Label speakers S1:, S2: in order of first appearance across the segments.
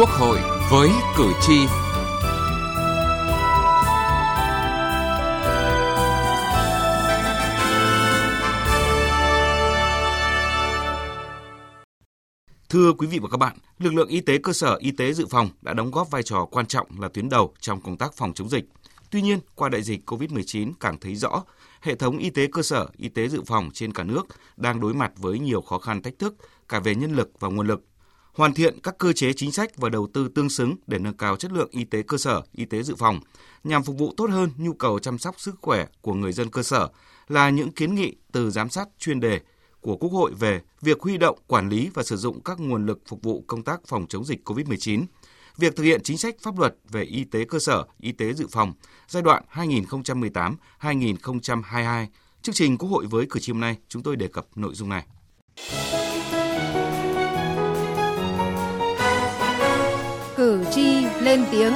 S1: Quốc hội với cử tri. Thưa quý vị và các bạn, lực lượng y tế cơ sở y tế dự phòng đã đóng góp vai trò quan trọng là tuyến đầu trong công tác phòng chống dịch. Tuy nhiên, qua đại dịch COVID-19 càng thấy rõ, hệ thống y tế cơ sở, y tế dự phòng trên cả nước đang đối mặt với nhiều khó khăn thách thức cả về nhân lực và nguồn lực hoàn thiện các cơ chế chính sách và đầu tư tương xứng để nâng cao chất lượng y tế cơ sở, y tế dự phòng, nhằm phục vụ tốt hơn nhu cầu chăm sóc sức khỏe của người dân cơ sở là những kiến nghị từ giám sát chuyên đề của Quốc hội về việc huy động, quản lý và sử dụng các nguồn lực phục vụ công tác phòng chống dịch COVID-19, việc thực hiện chính sách pháp luật về y tế cơ sở, y tế dự phòng giai đoạn 2018-2022. Chương trình Quốc hội với cử tri hôm nay, chúng tôi đề cập nội dung này.
S2: Cử tri lên tiếng.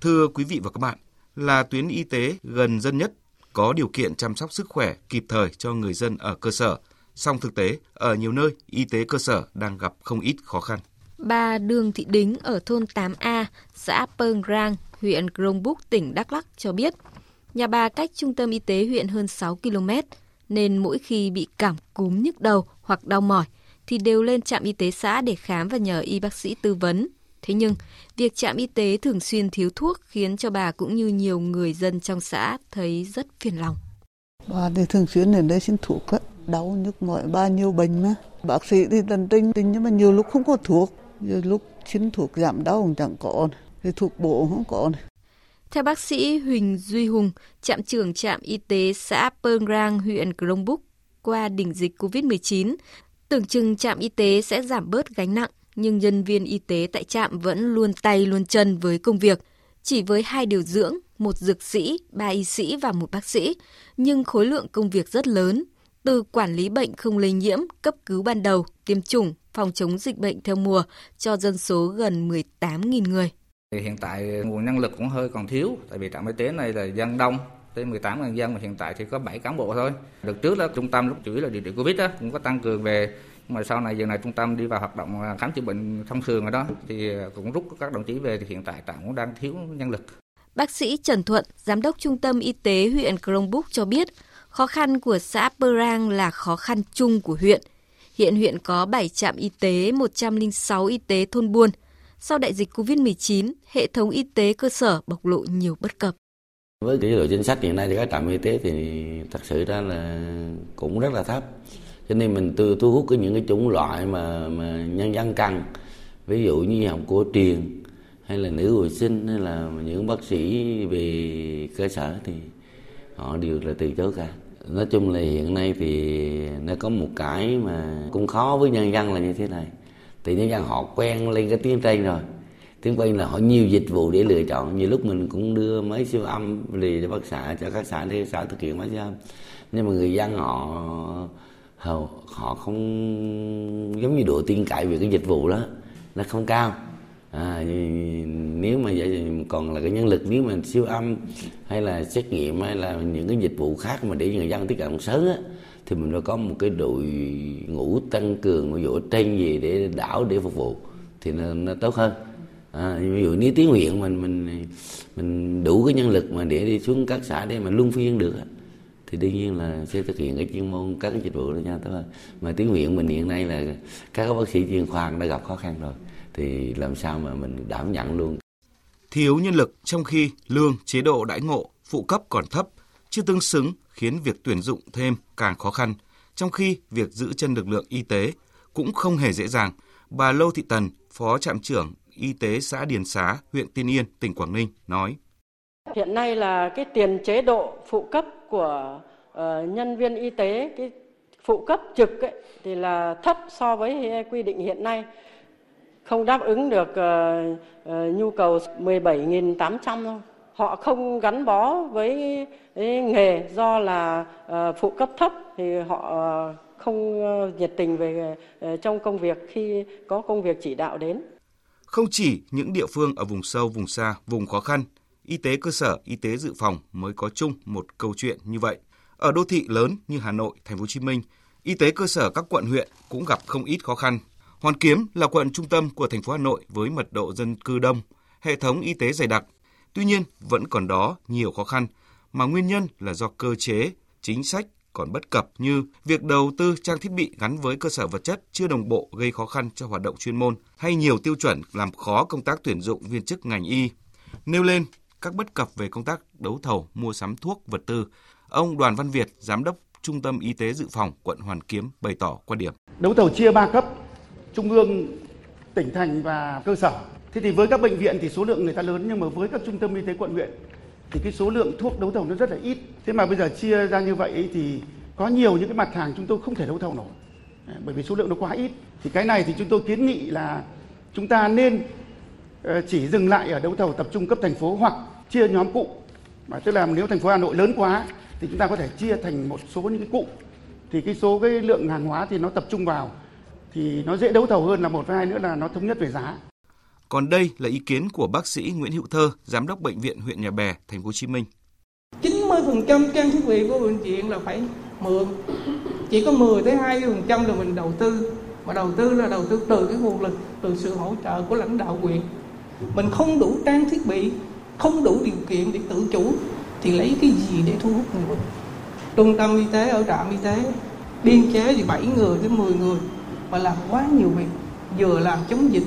S1: Thưa quý vị và các bạn, là tuyến y tế gần dân nhất, có điều kiện chăm sóc sức khỏe kịp thời cho người dân ở cơ sở. Song thực tế, ở nhiều nơi, y tế cơ sở đang gặp không ít khó khăn.
S2: Bà Đường Thị Đính ở thôn 8A, xã Pâng Rang, huyện Krông Búc, tỉnh Đắk Lắk cho biết, nhà bà cách trung tâm y tế huyện hơn 6 km, nên mỗi khi bị cảm cúm nhức đầu hoặc đau mỏi thì đều lên trạm y tế xã để khám và nhờ y bác sĩ tư vấn. Thế nhưng, việc trạm y tế thường xuyên thiếu thuốc khiến cho bà cũng như nhiều người dân trong xã thấy rất phiền lòng.
S3: Bà thì thường xuyên đến đây xin thuốc á, đau nhức mỏi bao nhiêu bệnh mà. Bác sĩ thì tận tình, tình nhưng mà nhiều lúc không có thuốc, nhiều lúc xin thuốc giảm đau cũng chẳng có, thì thuốc bổ không có.
S2: Theo bác sĩ Huỳnh Duy Hùng, trạm trưởng trạm y tế xã Pương Rang, huyện Krông Búc, qua đỉnh dịch COVID-19, tưởng chừng trạm y tế sẽ giảm bớt gánh nặng, nhưng nhân viên y tế tại trạm vẫn luôn tay luôn chân với công việc. Chỉ với hai điều dưỡng, một dược sĩ, ba y sĩ và một bác sĩ, nhưng khối lượng công việc rất lớn, từ quản lý bệnh không lây nhiễm, cấp cứu ban đầu, tiêm chủng, phòng chống dịch bệnh theo mùa cho dân số gần 18.000 người.
S4: Thì hiện tại nguồn nhân lực cũng hơi còn thiếu, tại vì trạm y tế này là dân đông, tới 18 ngàn dân mà hiện tại thì có 7 cán bộ thôi. đợt trước đó trung tâm lúc chủ yếu là điều trị Covid đó cũng có tăng cường về nhưng mà sau này giờ này trung tâm đi vào hoạt động à, khám chữa bệnh thông thường rồi đó thì à, cũng rút các đồng chí về thì hiện tại trạm cũng đang thiếu nhân lực.
S2: Bác sĩ Trần Thuận, giám đốc trung tâm y tế huyện Krông Búc cho biết, khó khăn của xã Perang là khó khăn chung của huyện. Hiện huyện có 7 trạm y tế, 106 y tế thôn buôn. Sau đại dịch COVID-19, hệ thống y tế cơ sở bộc lộ nhiều bất cập.
S5: Với cái độ chính sách hiện nay thì các trạm y tế thì thật sự ra là cũng rất là thấp. Cho nên mình tư thu hút cái những cái chủng loại mà mà nhân dân cần. Ví dụ như học cổ truyền hay là nữ hồi sinh hay là những bác sĩ về cơ sở thì họ đều là từ chối cả. Nói chung là hiện nay thì nó có một cái mà cũng khó với nhân dân là như thế này. Thì nhân dân họ quen lên cái tiếng trên rồi. Tiếng quen là họ nhiều dịch vụ để lựa chọn. Nhiều lúc mình cũng đưa máy siêu âm về cho bác xã cho các xã để xã thực hiện máy siêu âm. Nhưng mà người dân họ họ, họ không giống như độ tin cậy về cái dịch vụ đó. Nó không cao. À, nếu mà vậy còn là cái nhân lực. Nếu mà siêu âm hay là xét nghiệm hay là những cái dịch vụ khác mà để người dân tiếp cận sớm á thì mình phải có một cái đội ngũ tăng cường ví dụ trên gì để đảo để phục vụ thì nó, nó tốt hơn. À, ví dụ nếu tiếng huyện mình mình mình đủ cái nhân lực mà để đi xuống các xã để mà luân phiên được thì đương nhiên là sẽ thực hiện cái chuyên môn các cái dịch vụ đó nha tốt hơn mà tiếng huyện mình hiện nay là các bác sĩ chuyên khoa đã gặp khó khăn rồi thì làm sao mà mình đảm nhận luôn.
S1: Thiếu nhân lực trong khi lương chế độ đãi ngộ phụ cấp còn thấp chưa tương xứng khiến việc tuyển dụng thêm càng khó khăn trong khi việc giữ chân lực lượng y tế cũng không hề dễ dàng bà Lô Thị Tần, Phó Trạm trưởng Y tế xã Điền Xá, huyện Tiên Yên, tỉnh Quảng Ninh nói.
S6: Hiện nay là cái tiền chế độ phụ cấp của uh, nhân viên y tế, cái phụ cấp trực ấy, thì là thấp so với quy định hiện nay không đáp ứng được uh, uh, nhu cầu 17.800 thôi. Họ không gắn bó với, nghề do là ờ, phụ cấp thấp thì họ ờ, không ờ, nhiệt tình về trong công việc khi có công việc chỉ đạo đến.
S1: Không chỉ những địa phương ở vùng sâu, vùng xa, vùng khó khăn, y tế cơ sở, y tế dự phòng mới có chung một câu chuyện như vậy. Ở đô thị lớn như Hà Nội, Thành phố Hồ Chí Minh, y tế cơ sở các quận huyện cũng gặp không ít khó khăn. Hoàn Kiếm là quận trung tâm của thành phố Hà Nội với mật độ dân cư đông, hệ thống y tế dày đặc. Tuy nhiên, vẫn còn đó nhiều khó khăn mà nguyên nhân là do cơ chế, chính sách còn bất cập như việc đầu tư trang thiết bị gắn với cơ sở vật chất chưa đồng bộ gây khó khăn cho hoạt động chuyên môn hay nhiều tiêu chuẩn làm khó công tác tuyển dụng viên chức ngành y. Nêu lên các bất cập về công tác đấu thầu mua sắm thuốc vật tư, ông Đoàn Văn Việt, giám đốc Trung tâm Y tế Dự phòng quận Hoàn Kiếm bày tỏ quan điểm.
S7: Đấu thầu chia 3 cấp, trung ương, tỉnh thành và cơ sở. Thế thì với các bệnh viện thì số lượng người ta lớn, nhưng mà với các trung tâm y tế quận huyện thì cái số lượng thuốc đấu thầu nó rất là ít. Thế mà bây giờ chia ra như vậy thì có nhiều những cái mặt hàng chúng tôi không thể đấu thầu nổi bởi vì số lượng nó quá ít. Thì cái này thì chúng tôi kiến nghị là chúng ta nên ờ, chỉ dừng lại ở đấu thầu tập trung cấp thành phố hoặc chia nhóm cụ Mà tức là nếu thành phố Hà Nội lớn quá thì chúng ta có thể chia thành một số những cái cụ thì cái số cái lượng hàng hóa thì nó tập trung vào thì nó dễ đấu thầu hơn là một và hai nữa là nó thống nhất về giá.
S1: Còn đây là ý kiến của bác sĩ Nguyễn Hữu Thơ, giám đốc bệnh viện huyện Nhà Bè, thành phố Hồ Chí Minh.
S8: 90% trang thiết bị của bệnh viện là phải mượn. Chỉ có 10 tới 20% là mình đầu tư. Mà đầu tư là đầu tư từ cái nguồn lực, từ sự hỗ trợ của lãnh đạo huyện. Mình không đủ trang thiết bị, không đủ điều kiện để tự chủ thì lấy cái gì để thu hút người bệnh. Trung tâm y tế ở trạm y tế biên chế thì 7 người đến 10 người mà làm quá nhiều việc vừa làm chống dịch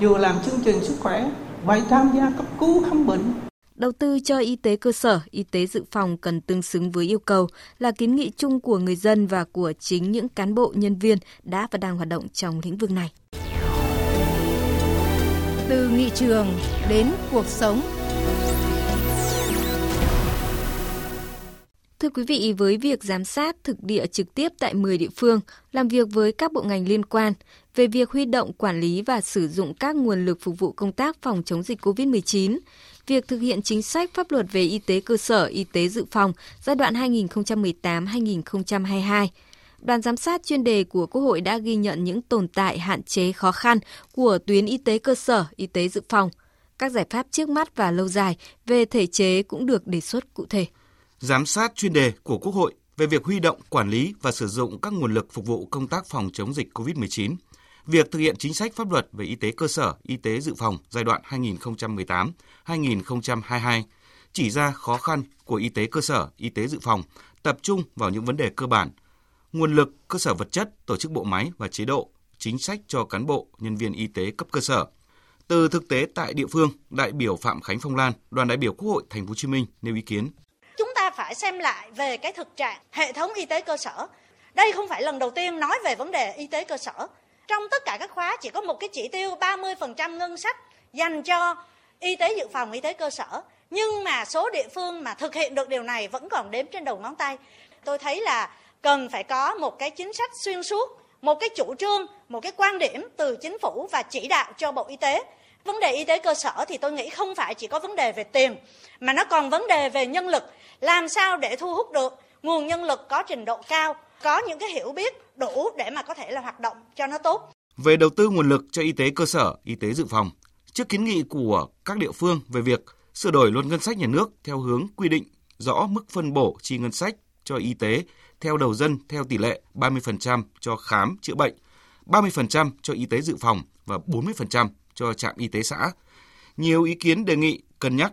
S8: vừa làm chương trình sức khỏe phải tham gia cấp cứu khám bệnh
S2: Đầu tư cho y tế cơ sở, y tế dự phòng cần tương xứng với yêu cầu là kiến nghị chung của người dân và của chính những cán bộ nhân viên đã và đang hoạt động trong lĩnh vực này.
S9: Từ nghị trường đến cuộc sống.
S2: Thưa quý vị, với việc giám sát thực địa trực tiếp tại 10 địa phương, làm việc với các bộ ngành liên quan về việc huy động quản lý và sử dụng các nguồn lực phục vụ công tác phòng chống dịch COVID-19, việc thực hiện chính sách pháp luật về y tế cơ sở, y tế dự phòng giai đoạn 2018-2022, đoàn giám sát chuyên đề của Quốc hội đã ghi nhận những tồn tại hạn chế khó khăn của tuyến y tế cơ sở, y tế dự phòng. Các giải pháp trước mắt và lâu dài về thể chế cũng được đề xuất cụ thể
S1: giám sát chuyên đề của Quốc hội về việc huy động, quản lý và sử dụng các nguồn lực phục vụ công tác phòng chống dịch COVID-19, việc thực hiện chính sách pháp luật về y tế cơ sở, y tế dự phòng giai đoạn 2018-2022, chỉ ra khó khăn của y tế cơ sở, y tế dự phòng, tập trung vào những vấn đề cơ bản, nguồn lực, cơ sở vật chất, tổ chức bộ máy và chế độ, chính sách cho cán bộ, nhân viên y tế cấp cơ sở. Từ thực tế tại địa phương, đại biểu Phạm Khánh Phong Lan, đoàn đại biểu Quốc hội Thành phố Hồ Chí Minh nêu ý kiến
S10: phải xem lại về cái thực trạng hệ thống y tế cơ sở. Đây không phải lần đầu tiên nói về vấn đề y tế cơ sở. Trong tất cả các khóa chỉ có một cái chỉ tiêu 30% ngân sách dành cho y tế dự phòng y tế cơ sở. Nhưng mà số địa phương mà thực hiện được điều này vẫn còn đếm trên đầu ngón tay. Tôi thấy là cần phải có một cái chính sách xuyên suốt, một cái chủ trương, một cái quan điểm từ chính phủ và chỉ đạo cho Bộ Y tế. Vấn đề y tế cơ sở thì tôi nghĩ không phải chỉ có vấn đề về tiền, mà nó còn vấn đề về nhân lực làm sao để thu hút được nguồn nhân lực có trình độ cao, có những cái hiểu biết đủ để mà có thể là hoạt động cho nó tốt.
S1: Về đầu tư nguồn lực cho y tế cơ sở, y tế dự phòng, trước kiến nghị của các địa phương về việc sửa đổi luật ngân sách nhà nước theo hướng quy định rõ mức phân bổ chi ngân sách cho y tế theo đầu dân theo tỷ lệ 30% cho khám chữa bệnh, 30% cho y tế dự phòng và 40% cho trạm y tế xã. Nhiều ý kiến đề nghị cân nhắc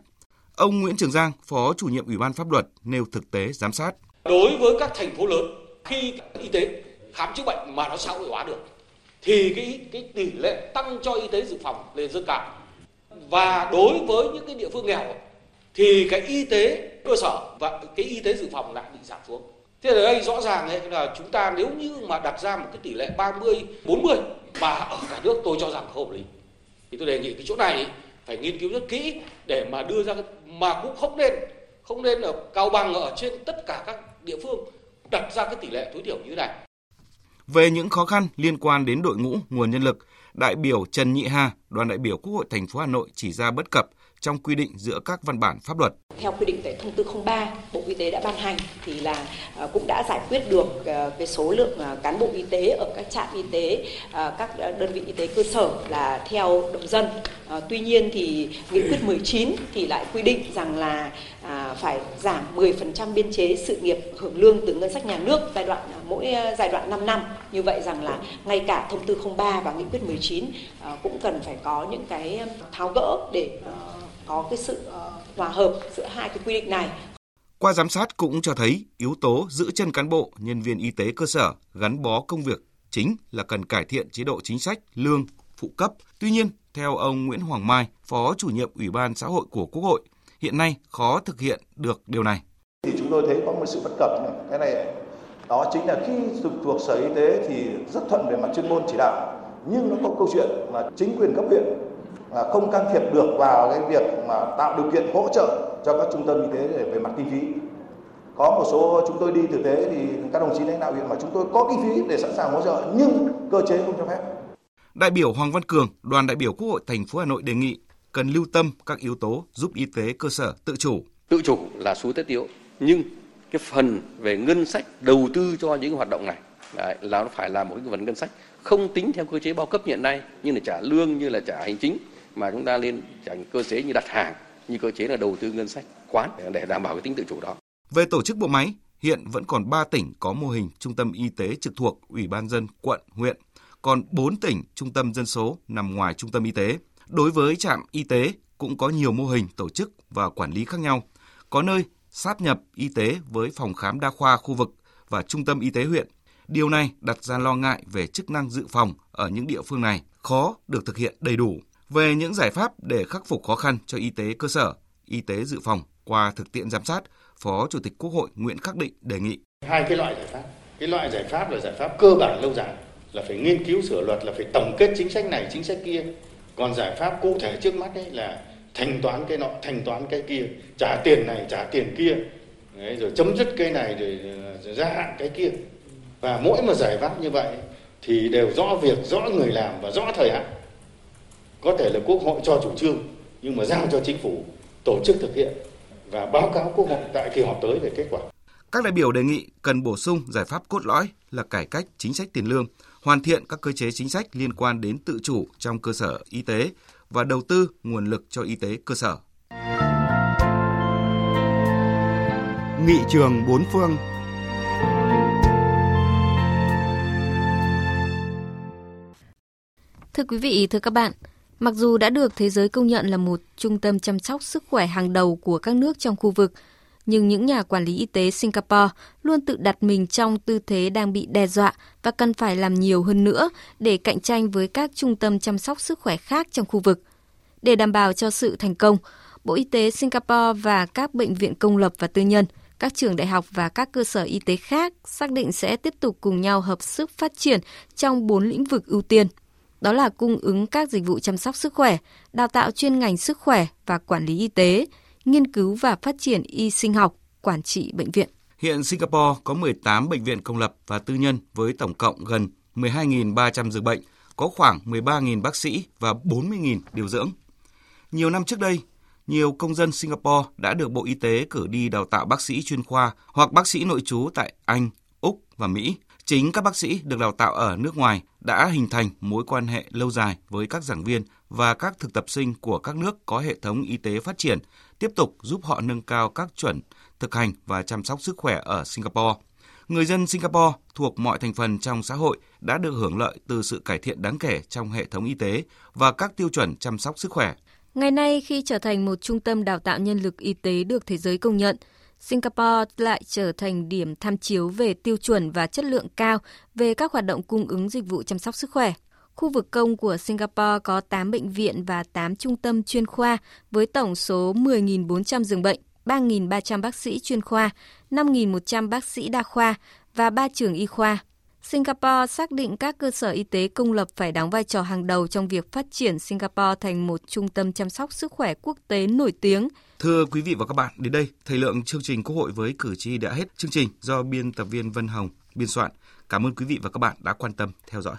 S1: Ông Nguyễn Trường Giang, Phó chủ nhiệm Ủy ban pháp luật nêu thực tế giám sát.
S11: Đối với các thành phố lớn khi y tế khám chữa bệnh mà nó xã hội hóa được thì cái cái tỷ lệ tăng cho y tế dự phòng lên rất cao. Và đối với những cái địa phương nghèo thì cái y tế cơ sở và cái y tế dự phòng lại bị giảm xuống. Thế ở đây rõ ràng là chúng ta nếu như mà đặt ra một cái tỷ lệ 30 40 mà ở cả nước tôi cho rằng không hợp lý. Thì tôi đề nghị cái chỗ này phải nghiên cứu rất kỹ để mà đưa ra mà cũng không nên không nên ở cao bằng ở trên tất cả các địa phương đặt ra cái tỷ lệ tối thiểu như thế này.
S1: Về những khó khăn liên quan đến đội ngũ nguồn nhân lực, đại biểu Trần Nhị Hà, đoàn đại biểu Quốc hội thành phố Hà Nội chỉ ra bất cập trong quy định giữa các văn bản pháp luật.
S12: Theo quy định tại thông tư 03 Bộ Y tế đã ban hành thì là à, cũng đã giải quyết được à, cái số lượng à, cán bộ y tế ở các trạm y tế, các đơn vị y tế cơ sở là theo động dân. Tuy nhiên thì nghị quyết 19 thì lại quy định rằng là phải giảm 10% biên chế sự nghiệp hưởng lương từ ngân sách nhà nước giai đoạn mỗi giai đoạn 5 năm. Như vậy rằng là ngay cả thông tư 03 và nghị quyết 19 cũng cần phải có những cái tháo gỡ để có cái sự ờ, hòa hợp giữa hai cái quy định này.
S1: Qua giám sát cũng cho thấy yếu tố giữ chân cán bộ, nhân viên y tế cơ sở gắn bó công việc chính là cần cải thiện chế độ chính sách, lương, phụ cấp. Tuy nhiên, theo ông Nguyễn Hoàng Mai, Phó chủ nhiệm Ủy ban xã hội của Quốc hội, hiện nay khó thực hiện được điều này.
S13: Thì chúng tôi thấy có một sự bất cập này. Cái này đó chính là khi thuộc Sở Y tế thì rất thuận về mặt chuyên môn chỉ đạo, nhưng nó có câu chuyện mà chính quyền cấp huyện không can thiệp được vào cái việc mà tạo điều kiện hỗ trợ cho các trung tâm y tế về mặt kinh phí có một số chúng tôi đi thực tế thì các đồng chí lãnh đạo huyện mà chúng tôi có kinh phí để sẵn sàng hỗ trợ nhưng cơ chế không cho phép.
S1: Đại biểu Hoàng Văn Cường, đoàn đại biểu Quốc hội thành phố Hà Nội đề nghị cần lưu tâm các yếu tố giúp y tế cơ sở tự chủ.
S14: Tự chủ là xu tất yếu, nhưng cái phần về ngân sách đầu tư cho những hoạt động này đấy, là nó phải là một cái phần ngân sách không tính theo cơ chế bao cấp hiện nay như là trả lương như là trả hành chính mà chúng ta lên chẳng cơ chế như đặt hàng như cơ chế là đầu tư ngân sách quán để đảm bảo cái tính tự chủ đó.
S1: Về tổ chức bộ máy, hiện vẫn còn 3 tỉnh có mô hình trung tâm y tế trực thuộc Ủy ban dân quận, huyện, còn 4 tỉnh trung tâm dân số nằm ngoài trung tâm y tế. Đối với trạm y tế cũng có nhiều mô hình tổ chức và quản lý khác nhau. Có nơi sát nhập y tế với phòng khám đa khoa khu vực và trung tâm y tế huyện. Điều này đặt ra lo ngại về chức năng dự phòng ở những địa phương này khó được thực hiện đầy đủ về những giải pháp để khắc phục khó khăn cho y tế cơ sở, y tế dự phòng qua thực tiễn giám sát, Phó Chủ tịch Quốc hội Nguyễn Khắc Định đề nghị.
S15: Hai cái loại giải pháp. Cái loại giải pháp là giải pháp cơ bản lâu dài là phải nghiên cứu sửa luật là phải tổng kết chính sách này chính sách kia. Còn giải pháp cụ thể trước mắt ấy là thanh toán cái nọ thanh toán cái kia trả tiền này trả tiền kia Đấy, rồi chấm dứt cái này rồi, rồi gia hạn cái kia và mỗi một giải pháp như vậy thì đều rõ việc rõ người làm và rõ thời hạn có thể là quốc hội cho chủ trương nhưng mà giao cho chính phủ tổ chức thực hiện và báo cáo quốc hội tại kỳ họp tới về kết quả.
S1: Các đại biểu đề nghị cần bổ sung giải pháp cốt lõi là cải cách chính sách tiền lương, hoàn thiện các cơ chế chính sách liên quan đến tự chủ trong cơ sở y tế và đầu tư nguồn lực cho y tế cơ sở.
S16: Nghị trường bốn phương
S2: Thưa quý vị, thưa các bạn, Mặc dù đã được thế giới công nhận là một trung tâm chăm sóc sức khỏe hàng đầu của các nước trong khu vực, nhưng những nhà quản lý y tế Singapore luôn tự đặt mình trong tư thế đang bị đe dọa và cần phải làm nhiều hơn nữa để cạnh tranh với các trung tâm chăm sóc sức khỏe khác trong khu vực. Để đảm bảo cho sự thành công, Bộ Y tế Singapore và các bệnh viện công lập và tư nhân, các trường đại học và các cơ sở y tế khác xác định sẽ tiếp tục cùng nhau hợp sức phát triển trong bốn lĩnh vực ưu tiên – đó là cung ứng các dịch vụ chăm sóc sức khỏe, đào tạo chuyên ngành sức khỏe và quản lý y tế, nghiên cứu và phát triển y sinh học, quản trị bệnh viện.
S1: Hiện Singapore có 18 bệnh viện công lập và tư nhân với tổng cộng gần 12.300 giường bệnh, có khoảng 13.000 bác sĩ và 40.000 điều dưỡng. Nhiều năm trước đây, nhiều công dân Singapore đã được Bộ Y tế cử đi đào tạo bác sĩ chuyên khoa hoặc bác sĩ nội trú tại Anh, Úc và Mỹ. Chính các bác sĩ được đào tạo ở nước ngoài đã hình thành mối quan hệ lâu dài với các giảng viên và các thực tập sinh của các nước có hệ thống y tế phát triển, tiếp tục giúp họ nâng cao các chuẩn thực hành và chăm sóc sức khỏe ở Singapore. Người dân Singapore thuộc mọi thành phần trong xã hội đã được hưởng lợi từ sự cải thiện đáng kể trong hệ thống y tế và các tiêu chuẩn chăm sóc sức khỏe.
S2: Ngày nay, khi trở thành một trung tâm đào tạo nhân lực y tế được thế giới công nhận, Singapore lại trở thành điểm tham chiếu về tiêu chuẩn và chất lượng cao về các hoạt động cung ứng dịch vụ chăm sóc sức khỏe. Khu vực công của Singapore có 8 bệnh viện và 8 trung tâm chuyên khoa với tổng số 10.400 giường bệnh, 3.300 bác sĩ chuyên khoa, 5.100 bác sĩ đa khoa và 3 trường y khoa. Singapore xác định các cơ sở y tế công lập phải đóng vai trò hàng đầu trong việc phát triển Singapore thành một trung tâm chăm sóc sức khỏe quốc tế nổi tiếng.
S1: Thưa quý vị và các bạn, đến đây thời lượng chương trình Quốc hội với cử tri đã hết. Chương trình do biên tập viên Vân Hồng biên soạn. Cảm ơn quý vị và các bạn đã quan tâm theo dõi.